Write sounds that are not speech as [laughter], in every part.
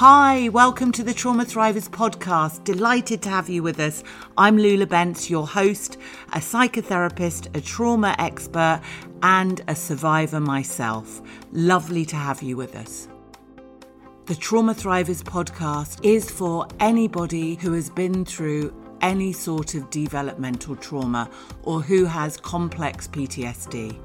Hi, welcome to the Trauma Thrivers podcast. Delighted to have you with us. I'm Lula Bence, your host, a psychotherapist, a trauma expert, and a survivor myself. Lovely to have you with us. The Trauma Thrivers podcast is for anybody who has been through any sort of developmental trauma or who has complex PTSD.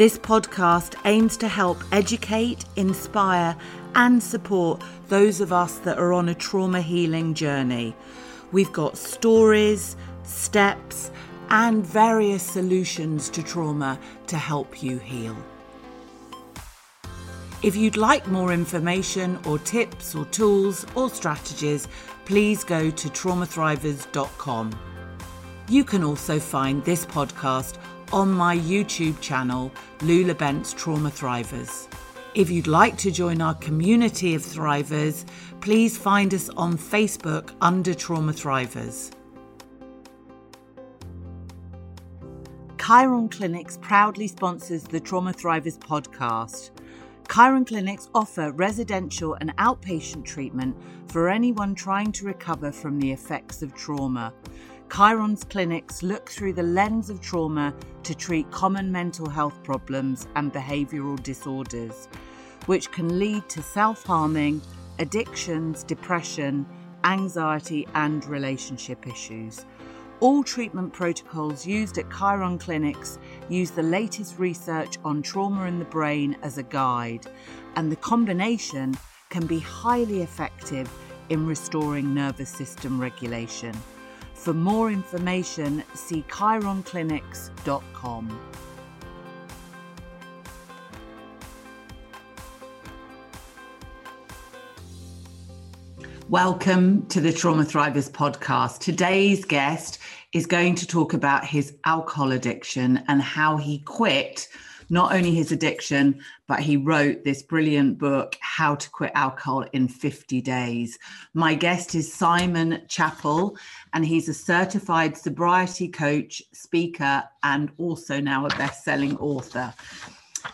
This podcast aims to help educate, inspire, and support those of us that are on a trauma healing journey. We've got stories, steps, and various solutions to trauma to help you heal. If you'd like more information or tips or tools or strategies, please go to traumathrivers.com. You can also find this podcast on my YouTube channel, Lula Bent's Trauma Thrivers. If you'd like to join our community of thrivers, please find us on Facebook under Trauma Thrivers. Chiron Clinics proudly sponsors the Trauma Thrivers podcast. Chiron Clinics offer residential and outpatient treatment for anyone trying to recover from the effects of trauma. Chiron's clinics look through the lens of trauma to treat common mental health problems and behavioural disorders, which can lead to self harming, addictions, depression, anxiety, and relationship issues. All treatment protocols used at Chiron clinics use the latest research on trauma in the brain as a guide, and the combination can be highly effective in restoring nervous system regulation. For more information, see chironclinics.com. Welcome to the Trauma Thrivers podcast. Today's guest is going to talk about his alcohol addiction and how he quit not only his addiction, but he wrote this brilliant book, How to Quit Alcohol in 50 Days. My guest is Simon Chapple, and he's a certified sobriety coach, speaker, and also now a best selling author.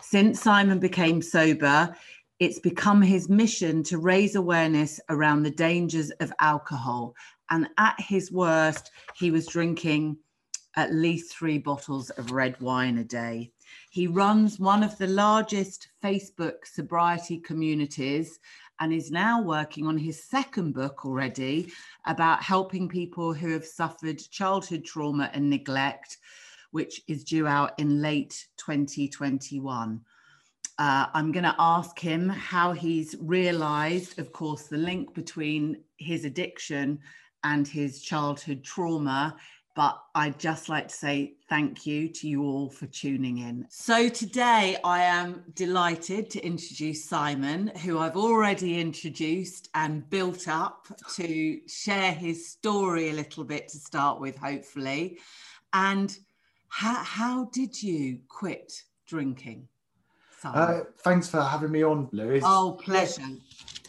Since Simon became sober, it's become his mission to raise awareness around the dangers of alcohol. And at his worst, he was drinking at least three bottles of red wine a day. He runs one of the largest Facebook sobriety communities and is now working on his second book already about helping people who have suffered childhood trauma and neglect, which is due out in late 2021. Uh, I'm going to ask him how he's realized, of course, the link between his addiction and his childhood trauma but I'd just like to say thank you to you all for tuning in. So, today I am delighted to introduce Simon, who I've already introduced and built up to share his story a little bit to start with, hopefully. And how, how did you quit drinking? Uh, thanks for having me on, Louis. Oh, pleasure.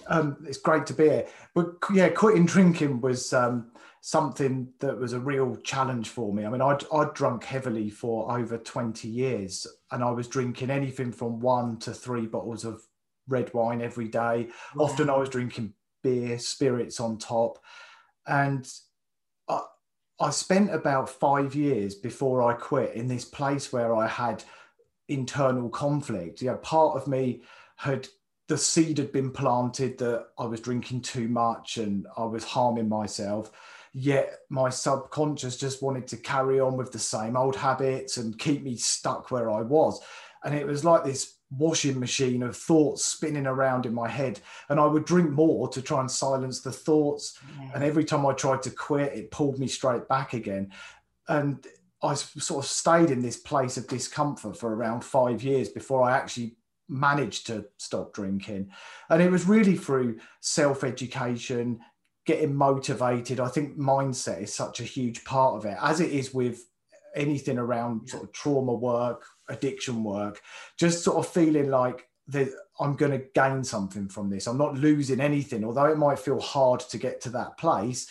Um, it's great to be here. But yeah, quitting drinking was. Um, something that was a real challenge for me. I mean, I'd, I'd drunk heavily for over 20 years and I was drinking anything from one to three bottles of red wine every day. Wow. Often I was drinking beer, spirits on top. And I, I spent about five years before I quit in this place where I had internal conflict. You know, part of me had the seed had been planted that I was drinking too much and I was harming myself yet my subconscious just wanted to carry on with the same old habits and keep me stuck where I was. And it was like this washing machine of thoughts spinning around in my head. And I would drink more to try and silence the thoughts. Yeah. And every time I tried to quit, it pulled me straight back again. And I sort of stayed in this place of discomfort for around five years before I actually managed to stop drinking. And it was really through self education, getting motivated. I think mindset is such a huge part of it, as it is with anything around sort of trauma work, addiction work, just sort of feeling like I'm going to gain something from this. I'm not losing anything, although it might feel hard to get to that place.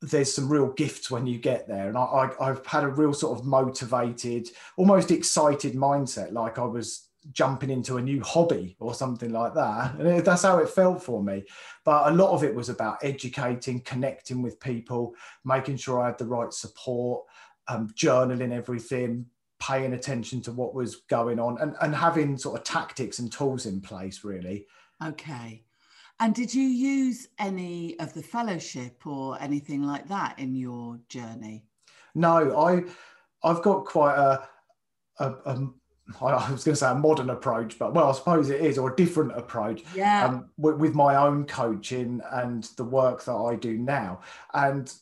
There's some real gifts when you get there, and I, I, I've had a real sort of motivated, almost excited mindset, like I was jumping into a new hobby or something like that. And that's how it felt for me. But a lot of it was about educating, connecting with people, making sure I had the right support, um, journaling everything, paying attention to what was going on, and, and having sort of tactics and tools in place, really. Okay. And did you use any of the fellowship or anything like that in your journey? No, I I've got quite a, a, a I was going to say a modern approach, but well, I suppose it is, or a different approach. Yeah. Um, with, with, my own coaching and the work that I do now, and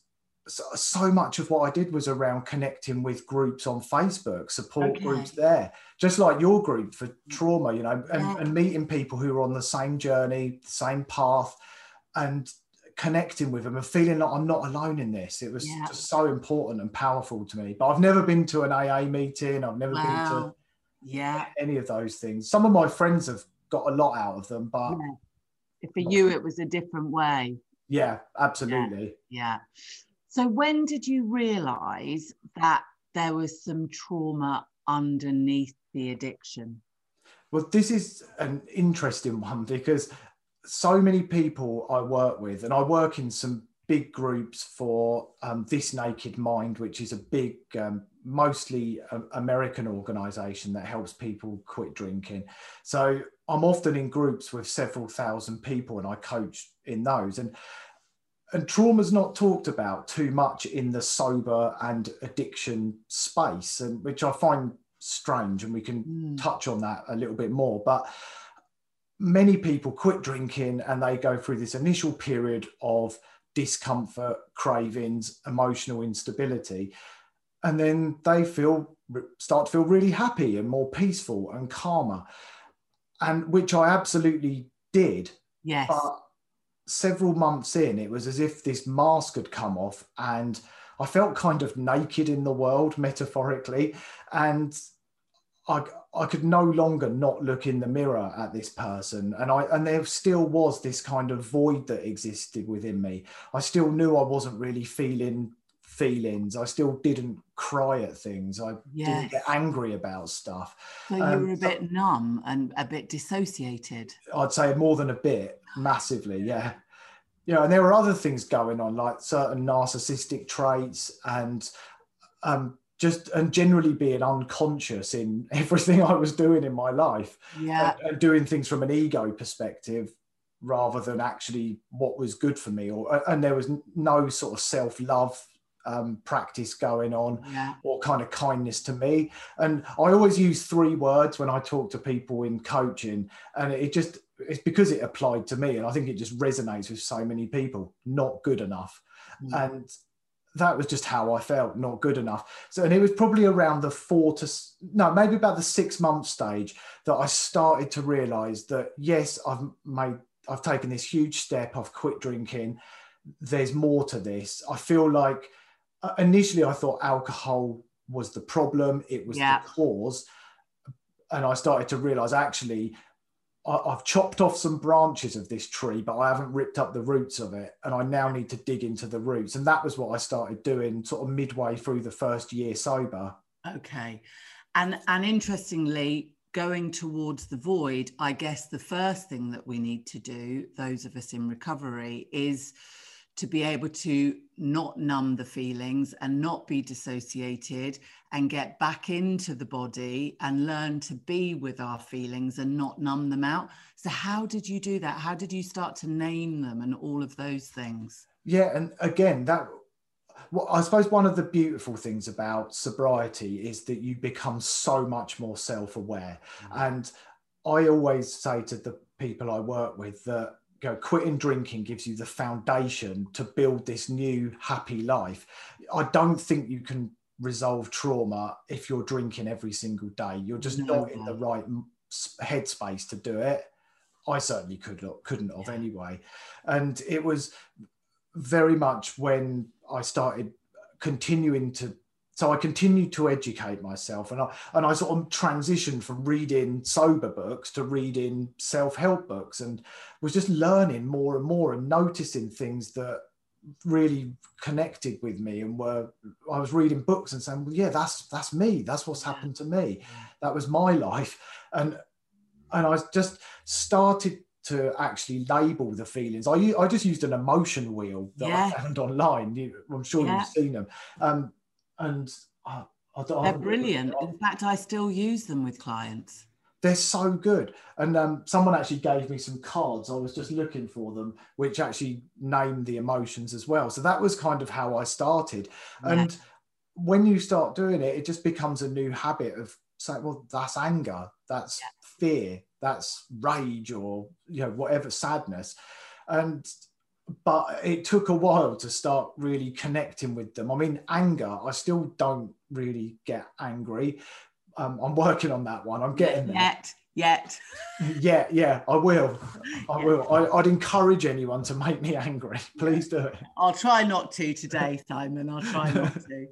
so, so, much of what I did was around connecting with groups on Facebook, support okay. groups there, just like your group for trauma, you know, and, yeah. and meeting people who are on the same journey, the same path, and connecting with them and feeling like I'm not alone in this. It was yeah. just so important and powerful to me. But I've never been to an AA meeting. I've never wow. been to yeah any of those things. Some of my friends have got a lot out of them, but yeah. for you it was a different way. Yeah, absolutely. Yeah. yeah. So when did you realize that there was some trauma underneath the addiction? Well, this is an interesting one because so many people I work with, and I work in some big groups for um, This Naked Mind, which is a big, um, mostly uh, American organization that helps people quit drinking. So I'm often in groups with several thousand people and I coach in those. And and trauma's not talked about too much in the sober and addiction space, and which I find strange, and we can mm. touch on that a little bit more. But many people quit drinking and they go through this initial period of discomfort, cravings, emotional instability. And then they feel start to feel really happy and more peaceful and calmer. And which I absolutely did. Yes. But several months in, it was as if this mask had come off and I felt kind of naked in the world, metaphorically. And I, I could no longer not look in the mirror at this person and I and there still was this kind of void that existed within me. I still knew I wasn't really feeling feelings. I still didn't cry at things. I yes. didn't get angry about stuff. So you um, were a bit numb and a bit dissociated. I'd say more than a bit, massively, yeah. You know, and there were other things going on, like certain narcissistic traits and um, just and generally being unconscious in [laughs] everything I was doing in my life. Yeah. And, and, doing things from an ego perspective rather than actually what was good for me or and there was no sort of self-love um, practice going on yeah. or kind of kindness to me and i always use three words when i talk to people in coaching and it just it's because it applied to me and i think it just resonates with so many people not good enough mm. and that was just how I felt, not good enough. So, and it was probably around the four to no, maybe about the six month stage that I started to realize that yes, I've made, I've taken this huge step. I've quit drinking. There's more to this. I feel like Uh, initially I thought alcohol was the problem, it was yeah. the cause. And I started to realize actually I've chopped off some branches of this tree, but I haven't ripped up the roots of it. And I now need to dig into the roots. And that was what I started doing sort of midway through the first year sober. Okay. And and interestingly, going towards the void, I guess the first thing that we need to do, those of us in recovery, is to be able to not numb the feelings and not be dissociated and get back into the body and learn to be with our feelings and not numb them out. So, how did you do that? How did you start to name them and all of those things? Yeah. And again, that well, I suppose one of the beautiful things about sobriety is that you become so much more self aware. Mm-hmm. And I always say to the people I work with that you know, quitting drinking gives you the foundation to build this new happy life. I don't think you can resolve trauma if you're drinking every single day. You're just no, not in the right headspace to do it. I certainly could not, couldn't have yeah. anyway. And it was very much when I started continuing to so I continued to educate myself, and I and I sort of transitioned from reading sober books to reading self help books, and was just learning more and more and noticing things that really connected with me and were I was reading books and saying, well, yeah, that's that's me. That's what's happened to me. That was my life. And and I just started to actually label the feelings. I I just used an emotion wheel that yeah. I found online. I'm sure yeah. you've seen them, um, and I, I, they're brilliant. In fact, I still use them with clients. They're so good. And um, someone actually gave me some cards. I was just looking for them, which actually named the emotions as well. So that was kind of how I started. Yeah. And when you start doing it, it just becomes a new habit of saying, well, that's anger, that's fear, that's rage, or you know, whatever sadness. And but it took a while to start really connecting with them. I mean, anger, I still don't really get angry. Um, I'm working on that one. I'm getting there. Yet, yet. yeah, yeah, I will. I yeah. will. I, would encourage anyone to make me angry. [laughs] Please do it. I'll try not to today, Simon. I'll try not [laughs] to.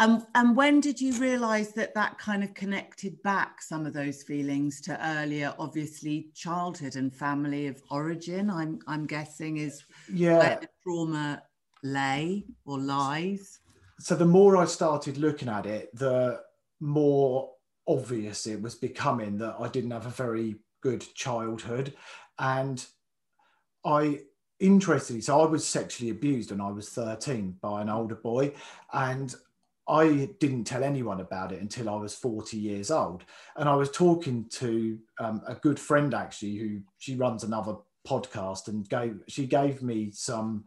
Um, and when did you realize that that kind of connected back some of those feelings to earlier, obviously childhood and family of origin? I'm I'm guessing is yeah. where the trauma lay or lies. So the more I started looking at it, the more obvious it was becoming that I didn't have a very good childhood, and I interestingly, so I was sexually abused when I was 13 by an older boy, and I didn't tell anyone about it until I was 40 years old. And I was talking to um, a good friend actually, who she runs another podcast, and gave she gave me some.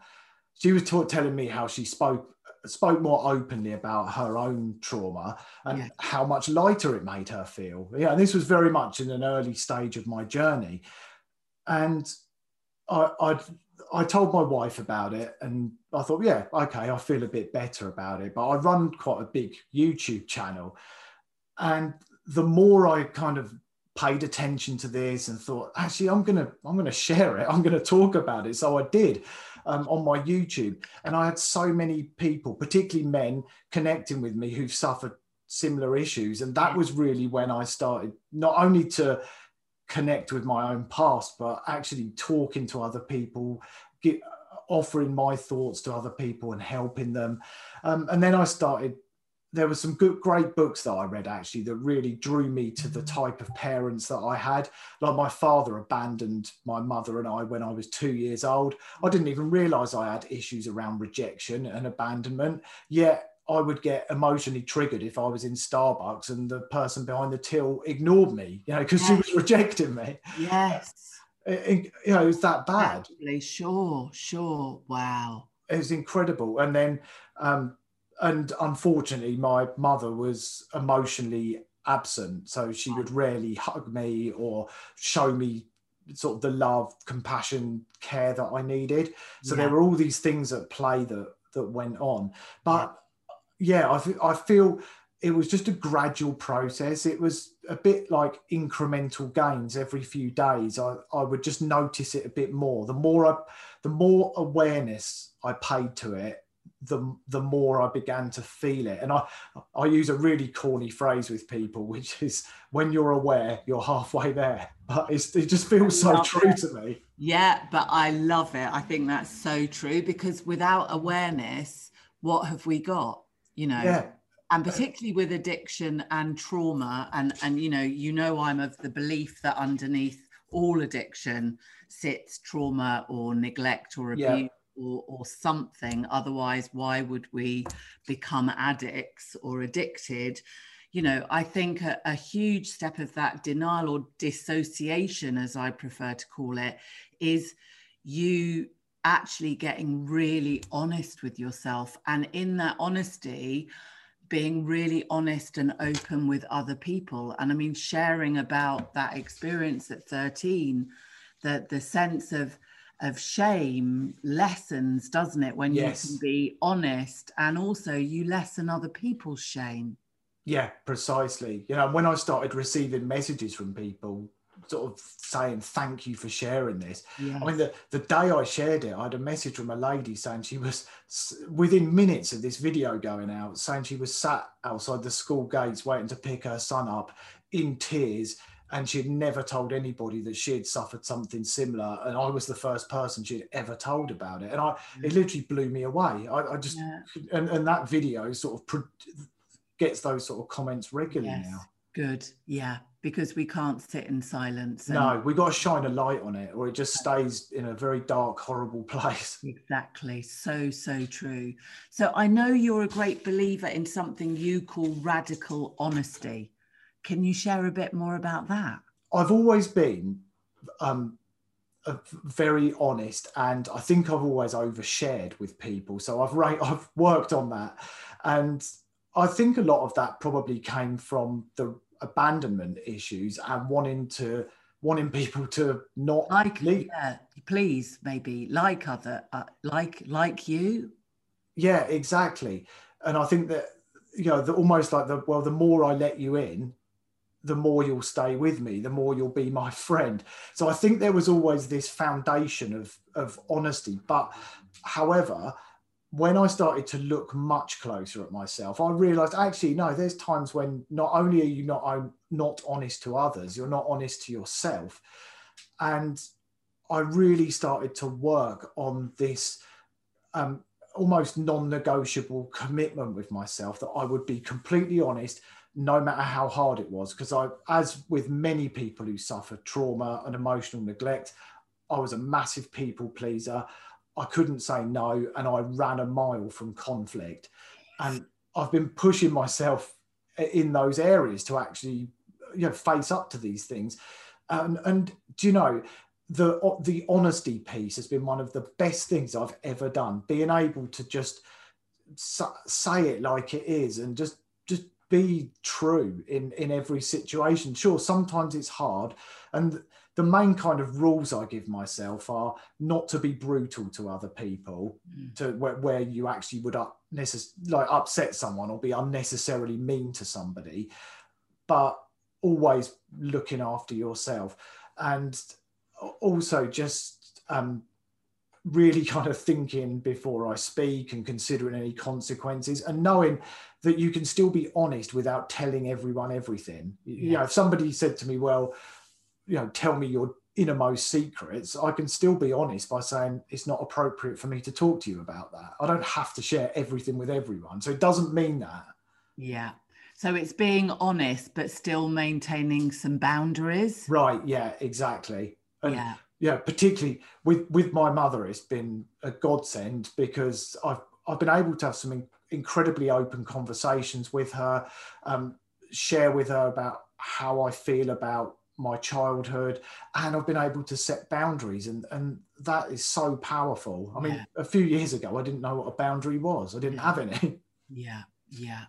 She was telling me how she spoke spoke more openly about her own trauma and yeah. how much lighter it made her feel. Yeah, this was very much in an early stage of my journey, and I, I'd I told my wife about it and I thought, yeah, okay, I feel a bit better about it. But I run quite a big YouTube channel. And the more I kind of paid attention to this and thought, actually, I'm gonna, I'm gonna share it. I'm gonna talk about it. So I did um, on my YouTube. And I had so many people, particularly men, connecting with me who've suffered similar issues. And that was really when I started not only to connect with my own past, but actually talking to other people, get, offering my thoughts to other people and helping them. Um, and then I started. There were some good, great books that I read actually that really drew me to the type of parents that I had. Like my father abandoned my mother and I when I was two years old. I didn't even realize I had issues around rejection and abandonment. Yet I would get emotionally triggered if I was in Starbucks and the person behind the till ignored me, you know, because yes. she was rejecting me. Yes. It, you know, it was that bad. Absolutely. Sure, sure. Wow. It was incredible. And then, um, and unfortunately, my mother was emotionally absent. So she would rarely hug me or show me sort of the love, compassion, care that I needed. So yeah. there were all these things at play that that went on. But yeah, I, I feel it was just a gradual process. It was a bit like incremental gains every few days. I, I would just notice it a bit more. The more I, the more awareness I paid to it, the the more I began to feel it. And I I use a really corny phrase with people, which is when you're aware, you're halfway there. But it just feels so true it. to me. Yeah, but I love it. I think that's so true because without awareness, what have we got? you know yeah. and particularly with addiction and trauma and and you know you know i'm of the belief that underneath all addiction sits trauma or neglect or abuse yeah. Or, or something otherwise why would we become addicts or addicted you know i think a, a, huge step of that denial or dissociation as i prefer to call it is you actually getting really honest with yourself. And in that honesty, being really honest and open with other people. And I mean, sharing about that experience at 13, that the sense of of shame lessens, doesn't it, when yes. you can be honest and also you lessen other people's shame. Yeah, precisely. You know, when I started receiving messages from people sort of saying thank you for sharing this. Yes. I mean, the, the day I shared it, I had a message from a lady saying she was within minutes of this video going out, saying she was sat outside the school gates waiting to pick her son up in tears. And she'd never told anybody that she had suffered something similar. And I was the first person she'd ever told about it. And I, it literally blew me away. I, I just, yeah. and, and that video sort of pro- gets those sort of comments regularly yes. now. Good. Yeah. because we can't sit in silence. and- No, we got to shine a light on it, or it just stays in a very dark, horrible [laughs] place. Exactly. So, so true. So, I know you're a great believer in something you call radical honesty. Can you share a bit more about that? I've always been um, very honest, and I think I've always overshared with people. So I've ra- I've worked on that, and I think a lot of that probably came from the abandonment issues and wanting to wanting people to not Like, leave. yeah, please, maybe like other, uh, like, like you. Yeah, exactly. And I think that you know, the, almost like the well, the more I let you in, the more you'll stay with me, the more you'll be my friend. So I think there was always this foundation of of honesty. But however, when I started to look much closer at myself, I realized actually no, there's times when not only are you not not honest to others, you're not honest to yourself. And I really started to work on this um, almost non-negotiable commitment with myself that I would be completely honest no matter how hard it was because I as with many people who suffer trauma and emotional neglect I was a massive people pleaser. I couldn't say no and I ran a mile from conflict. And I've been pushing myself in those areas to actually you know face up to these things. And and do you know the the honesty piece has been one of the best things I've ever done. Being able to just say it like it is and just just be true in in every situation. Sure, sometimes it's hard, and the main kind of rules I give myself are not to be brutal to other people, mm. to where, where, you actually would up, necess- like upset someone or be unnecessarily mean to somebody, but always looking after yourself and also just um, really kind of thinking before I speak and considering any consequences and knowing that you can still be honest without telling everyone everything. Yeah. You know, if somebody said to me, well, you know, tell me your innermost secrets, I can still be honest by saying it's not appropriate for me to talk to you about that. I don't have to share everything with everyone. So it doesn't mean that. Yeah. So it's being honest, but still maintaining some boundaries. Right. Yeah, exactly. And yeah. Yeah, particularly with with my mother, it's been a godsend because I've I've been able to have some in, incredibly open conversations with her, um, share with her about how I feel about my childhood and I've been able to set boundaries and and that is so powerful. I mean yeah. a few years ago I didn't know what a boundary was. I didn't have any. [laughs] Yeah. Yeah.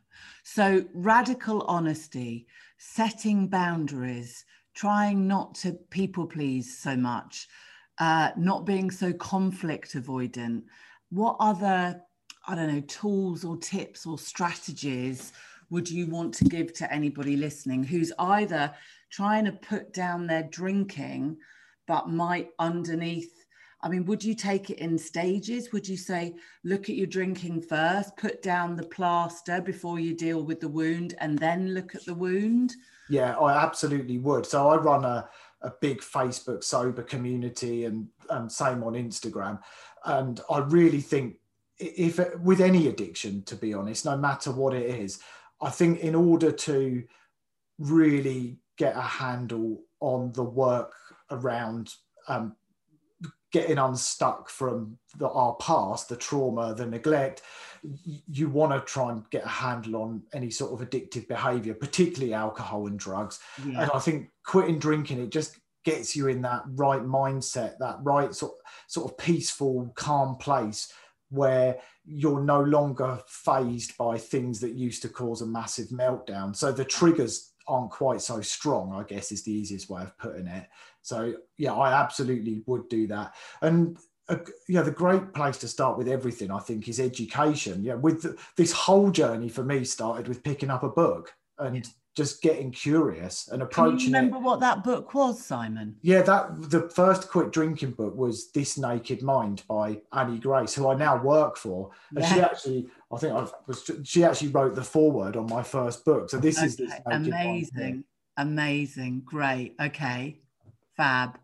So radical honesty, setting boundaries, trying not to people please so much, uh, not being so conflict avoidant. What other, I don't know, tools or tips or strategies would you want to give to anybody listening who's either trying to put down their drinking, but might underneath I mean, would you take it in stages? Would you say, look at your drinking first, put down the plaster before you deal with the wound, and then look at the wound? Yeah, I absolutely would. So I run a, a big Facebook sober community and um, same on Instagram. And I really think if with any addiction, to be honest, no matter what it is, I think in order to really get a handle on the work around um, getting unstuck from the, our past, the trauma, the neglect, you want to try and get a handle on any sort of addictive behavior, particularly alcohol and drugs. Yeah. And I think quitting drinking, it just gets you in that right mindset, that right sort, sort of peaceful, calm place where you're no longer phased by things that used to cause a massive meltdown. So the triggers aren't quite so strong, I guess is the easiest way of putting it. So yeah, I absolutely would do that. And uh, yeah, the great place to start with everything, I think, is education. Yeah, with the, this whole journey for me started with picking up a book and. Just getting curious and approaching. Can you remember it. what that book was, Simon? Yeah, that the first quit drinking book was "This Naked Mind" by Annie Grace, who I now work for, and yeah. she actually, I think I was, she actually wrote the foreword on my first book. So this okay. is this amazing, amazing, great. Okay, fab.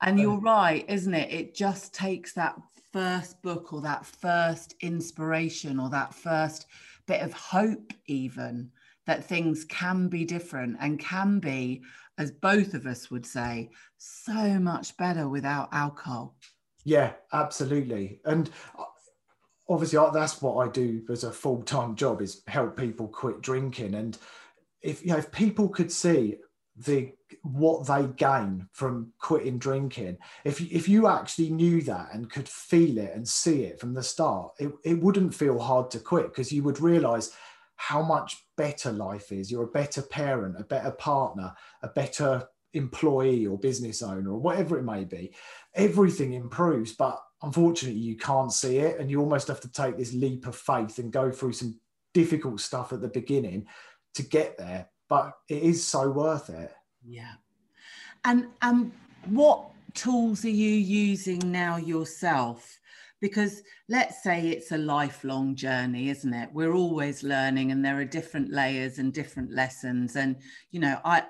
And you're right, isn't it? It just takes that first book or that first inspiration or that first bit of hope, even that things can be different and can be, as both of us would say, so much better without alcohol. Yeah, absolutely. And uh, obviously that's what I do as a full-time job is help people quit drinking. And if you know, if people could see the what they gain from quitting drinking if if you actually knew that and could feel it and see it from the start it, it wouldn't feel hard to quit because you would realize how much better life is you're a better parent a better partner a better employee or business owner or whatever it may be everything improves but unfortunately you can't see it and you almost have to take this leap of faith and go through some difficult stuff at the beginning to get there but it is so worth it. Yeah. And um, what tools are you using now yourself? Because let's say it's a lifelong journey, isn't it? We're always learning, and there are different layers and different lessons. And you know, I,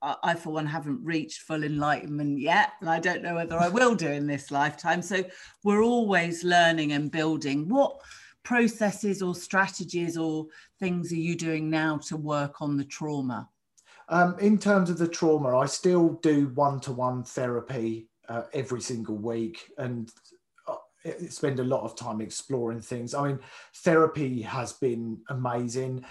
I, I for one haven't reached full enlightenment yet, and I don't know whether I will do in this lifetime. So we're always learning and building. What processes or strategies or things are you doing now to work on the trauma? Um, in terms of the trauma, I still do one to one therapy uh, every single week and spend a lot of time exploring things. I mean, therapy has been amazing,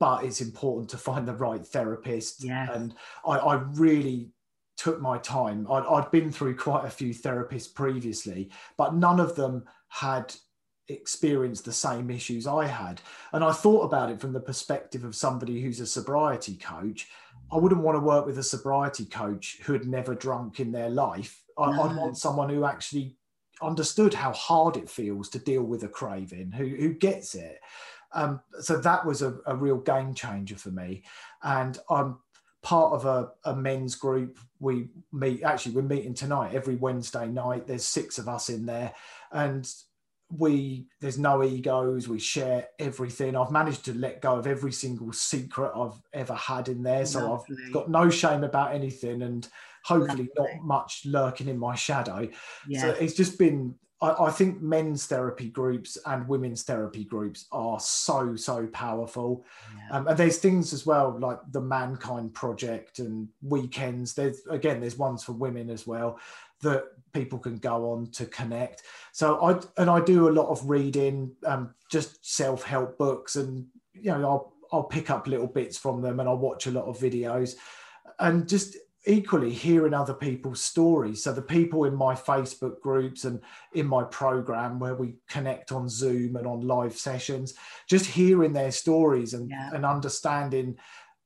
but it's important to find the right therapist. Yes. And I, I really took my time. I'd, I'd been through quite a few therapists previously, but none of them had experienced the same issues I had. And I thought about it from the perspective of somebody who's a sobriety coach. I wouldn't want to work with a sobriety coach who had never drunk in their life. I, no. I'd want someone who actually understood how hard it feels to deal with a craving, who, who gets it. Um, so that was a, a, real game changer for me. And I'm part of a, a men's group. We meet, actually, we're meeting tonight every Wednesday night. There's six of us in there. And we there's no egos we share everything i've managed to let go of every single secret i've ever had in there so Lovely. i've got no shame about anything and hopefully Lovely. not much lurking in my shadow yeah. so it's just been I, I, think men's therapy groups and women's therapy groups are so so powerful yeah. um, and there's things as well like the mankind project and weekends there's again there's ones for women as well that people can go on to connect. So I and I do a lot of reading, um, just self help books, and you know I'll I'll pick up little bits from them, and I'll watch a lot of videos, and just equally hearing other people's stories. So the people in my Facebook groups and in my program where we connect on Zoom and on live sessions, just hearing their stories and, yeah. and understanding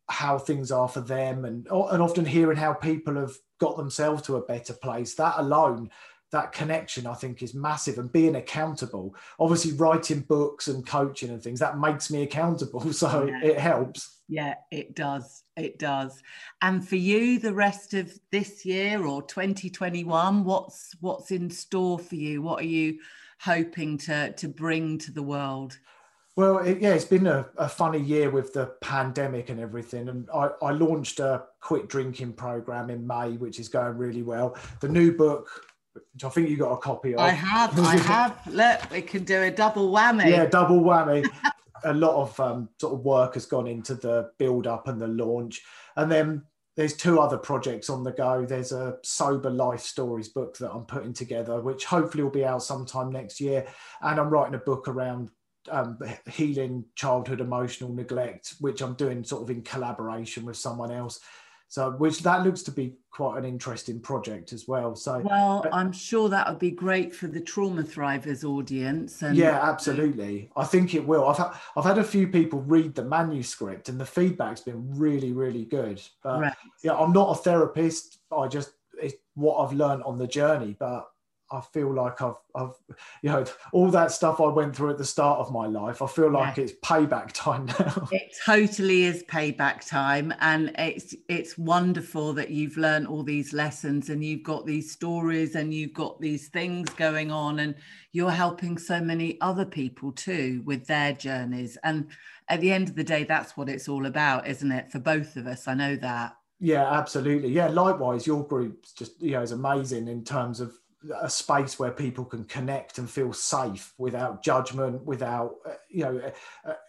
how things are for them and and often hearing how people have got themselves to a better place that alone that connection i think is massive and being accountable obviously writing books and coaching and things that makes me accountable [laughs] so yeah. it helps. Yeah it does it does. And for you the rest of this year or 2021 what's what's in store for you? What are you hoping to to bring to the world well, it, yeah, it's been a, a, funny year with the pandemic and everything. And I, I, launched a quit drinking program in May, which is going really well. The new book, which I think you got a copy of. I have, I [laughs] have. Look, we can do a double whammy. Yeah, double whammy. [laughs] a lot of um, sort of work has gone into the build up and the launch. And then there's two other projects on the go. There's a sober life stories book that I'm putting together, which hopefully will be out sometime next year. And I'm writing a book around um, healing childhood emotional neglect, which I'm doing sort of in collaboration with someone else. So, which that looks to be quite an interesting project as well. So, well, I'm sure that would be great for the Trauma Thrivers audience. And yeah, absolutely. I think it will. I've had, I've had a few people read the manuscript, and the feedback's been really, really good. But right. yeah, I'm not a therapist. I just it's what I've learned on the journey. But I feel like I've, I've, you know, all that stuff I went through at the start of my life. I feel like yeah. it's payback time [laughs] now. It totally is payback time, and it's it's wonderful that you've learned all these lessons and you've got these stories and you've got these things going on, and you're helping so many other people too with their journeys. And at the end of the day, that's what it's all about, isn't it? For both of us, I know that. Yeah, absolutely. Yeah, likewise, your group's just you know is amazing in terms of a space where people can connect and feel safe without judgment, without uh, you know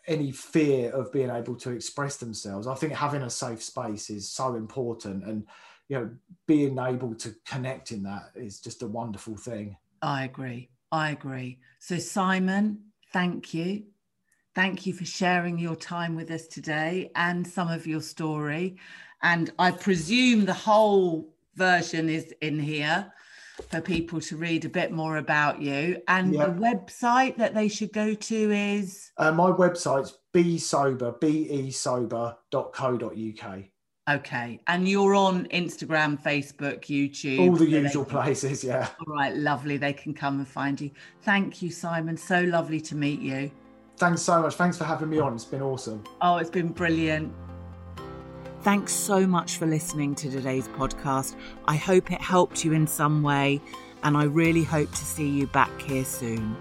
any fear of being able to express themselves. I think having a safe space is so important, and you know being able to connect in that is just a wonderful thing. I agree. I agree. So Simon, thank you. Thank you for sharing your time with us today and some of your story. And I presume the whole version is in here for people to read a bit more about you. And the website that they should go to is? Uh, my website's be sober, besober.co.uk. Okay. And you're on Instagram, Facebook, YouTube. All the usual can... places, yeah. All right, lovely. They can come and find you. Thank you, Simon. So lovely to meet you. Thanks so much. Thanks for having me on. It's been awesome. Oh, it's been brilliant. Thanks so much for listening to today's podcast. I hope it helped you in some way, and I really hope to see you back here soon.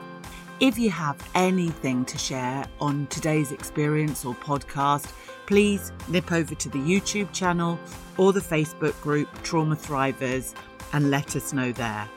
If you have anything to share on today's experience or podcast, please nip over to the YouTube channel or the Facebook group Trauma Thrivers and let us know there.